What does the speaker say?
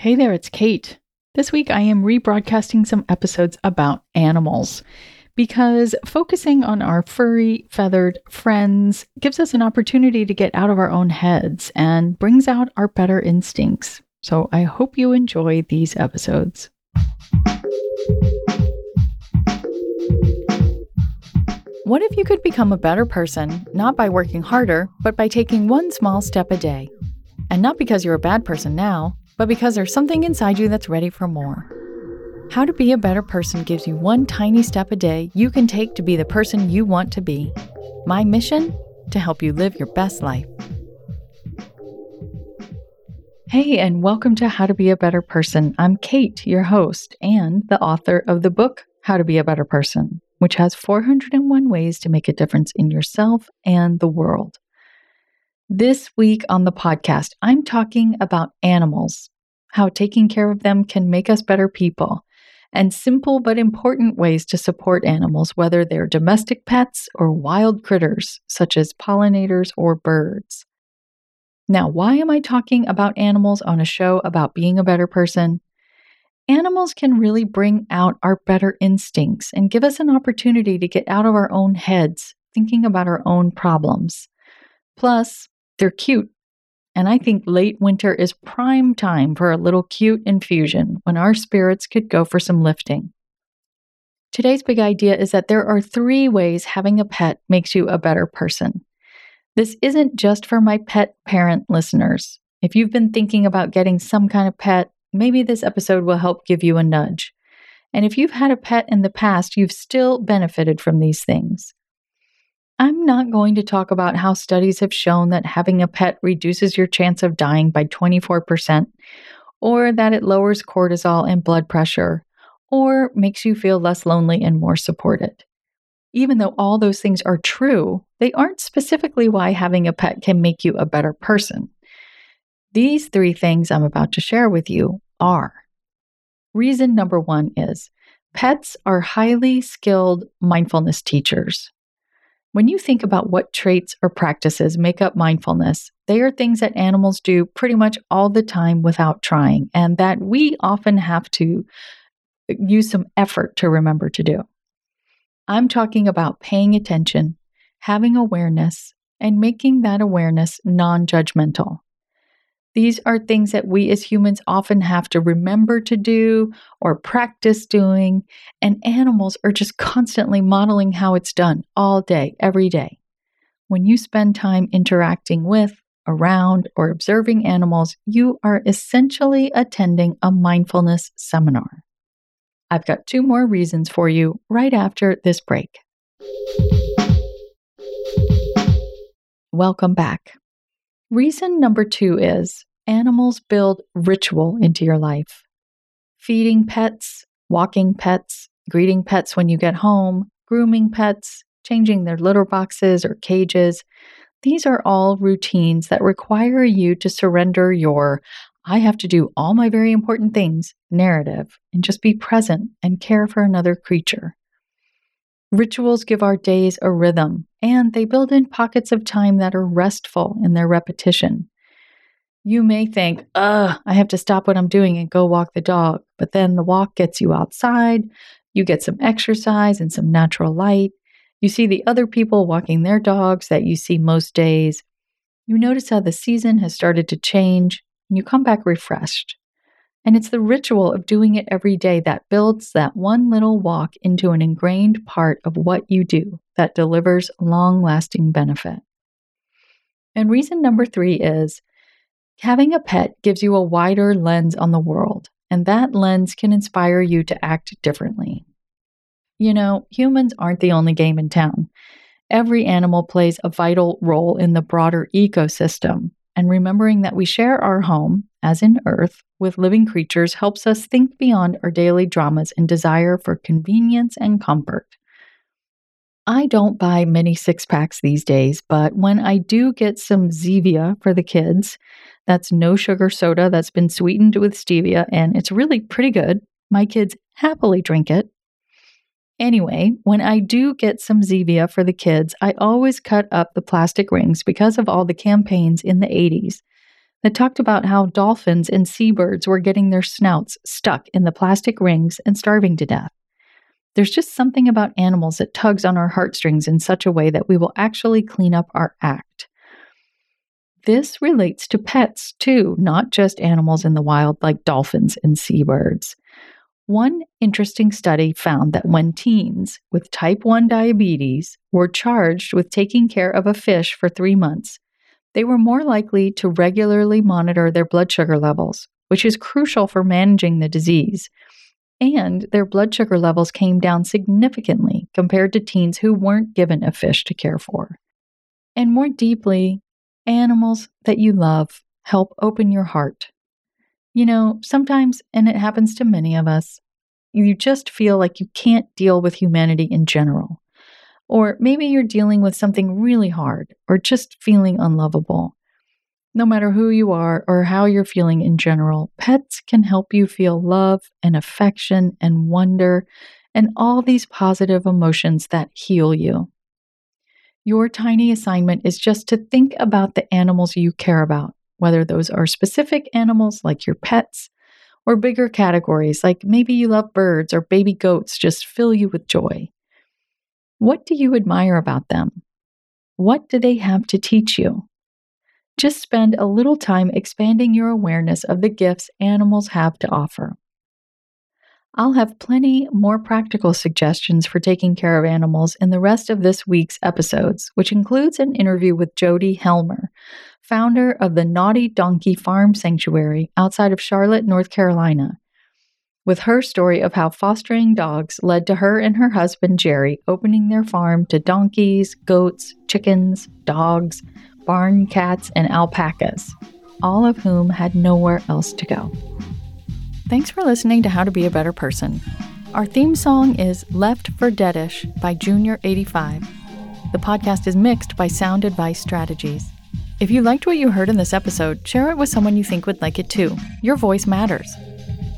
Hey there, it's Kate. This week I am rebroadcasting some episodes about animals because focusing on our furry, feathered friends gives us an opportunity to get out of our own heads and brings out our better instincts. So I hope you enjoy these episodes. What if you could become a better person, not by working harder, but by taking one small step a day? And not because you're a bad person now but because there's something inside you that's ready for more. How to Be a Better Person gives you one tiny step a day you can take to be the person you want to be. My mission? To help you live your best life. Hey, and welcome to How to Be a Better Person. I'm Kate, your host, and the author of the book How to Be a Better Person, which has 401 ways to make a difference in yourself and the world. This week on the podcast, I'm talking about animals, how taking care of them can make us better people, and simple but important ways to support animals, whether they're domestic pets or wild critters, such as pollinators or birds. Now, why am I talking about animals on a show about being a better person? Animals can really bring out our better instincts and give us an opportunity to get out of our own heads, thinking about our own problems. Plus, they're cute. And I think late winter is prime time for a little cute infusion when our spirits could go for some lifting. Today's big idea is that there are three ways having a pet makes you a better person. This isn't just for my pet parent listeners. If you've been thinking about getting some kind of pet, maybe this episode will help give you a nudge. And if you've had a pet in the past, you've still benefited from these things. I'm not going to talk about how studies have shown that having a pet reduces your chance of dying by 24%, or that it lowers cortisol and blood pressure, or makes you feel less lonely and more supported. Even though all those things are true, they aren't specifically why having a pet can make you a better person. These three things I'm about to share with you are. Reason number one is pets are highly skilled mindfulness teachers. When you think about what traits or practices make up mindfulness, they are things that animals do pretty much all the time without trying, and that we often have to uh, use some effort to remember to do. I'm talking about paying attention, having awareness, and making that awareness non judgmental. These are things that we as humans often have to remember to do or practice doing, and animals are just constantly modeling how it's done all day, every day. When you spend time interacting with, around, or observing animals, you are essentially attending a mindfulness seminar. I've got two more reasons for you right after this break. Welcome back. Reason number two is animals build ritual into your life. Feeding pets, walking pets, greeting pets when you get home, grooming pets, changing their litter boxes or cages. These are all routines that require you to surrender your I have to do all my very important things narrative and just be present and care for another creature. Rituals give our days a rhythm, and they build in pockets of time that are restful in their repetition. You may think, ugh, I have to stop what I'm doing and go walk the dog. But then the walk gets you outside, you get some exercise and some natural light. You see the other people walking their dogs that you see most days. You notice how the season has started to change, and you come back refreshed. And it's the ritual of doing it every day that builds that one little walk into an ingrained part of what you do that delivers long lasting benefit. And reason number three is having a pet gives you a wider lens on the world, and that lens can inspire you to act differently. You know, humans aren't the only game in town. Every animal plays a vital role in the broader ecosystem, and remembering that we share our home, as in Earth, with living creatures helps us think beyond our daily dramas and desire for convenience and comfort. I don't buy many six packs these days, but when I do get some Zevia for the kids, that's no sugar soda that's been sweetened with stevia, and it's really pretty good. My kids happily drink it. Anyway, when I do get some Zevia for the kids, I always cut up the plastic rings because of all the campaigns in the 80s that talked about how dolphins and seabirds were getting their snouts stuck in the plastic rings and starving to death. There's just something about animals that tugs on our heartstrings in such a way that we will actually clean up our act. This relates to pets too, not just animals in the wild like dolphins and seabirds. One interesting study found that when teens with type 1 diabetes were charged with taking care of a fish for three months, they were more likely to regularly monitor their blood sugar levels, which is crucial for managing the disease. And their blood sugar levels came down significantly compared to teens who weren't given a fish to care for. And more deeply, animals that you love help open your heart. You know, sometimes, and it happens to many of us, you just feel like you can't deal with humanity in general. Or maybe you're dealing with something really hard or just feeling unlovable. No matter who you are or how you're feeling in general, pets can help you feel love and affection and wonder and all these positive emotions that heal you. Your tiny assignment is just to think about the animals you care about, whether those are specific animals like your pets or bigger categories like maybe you love birds or baby goats just fill you with joy. What do you admire about them? What do they have to teach you? Just spend a little time expanding your awareness of the gifts animals have to offer. I'll have plenty more practical suggestions for taking care of animals in the rest of this week's episodes, which includes an interview with Jody Helmer, founder of the Naughty Donkey Farm Sanctuary outside of Charlotte, North Carolina, with her story of how fostering dogs led to her and her husband Jerry opening their farm to donkeys, goats, chickens, dogs, barn cats, and alpacas, all of whom had nowhere else to go. Thanks for listening to How to Be a Better Person. Our theme song is Left for Deadish by Junior85. The podcast is mixed by Sound Advice Strategies. If you liked what you heard in this episode, share it with someone you think would like it too. Your voice matters.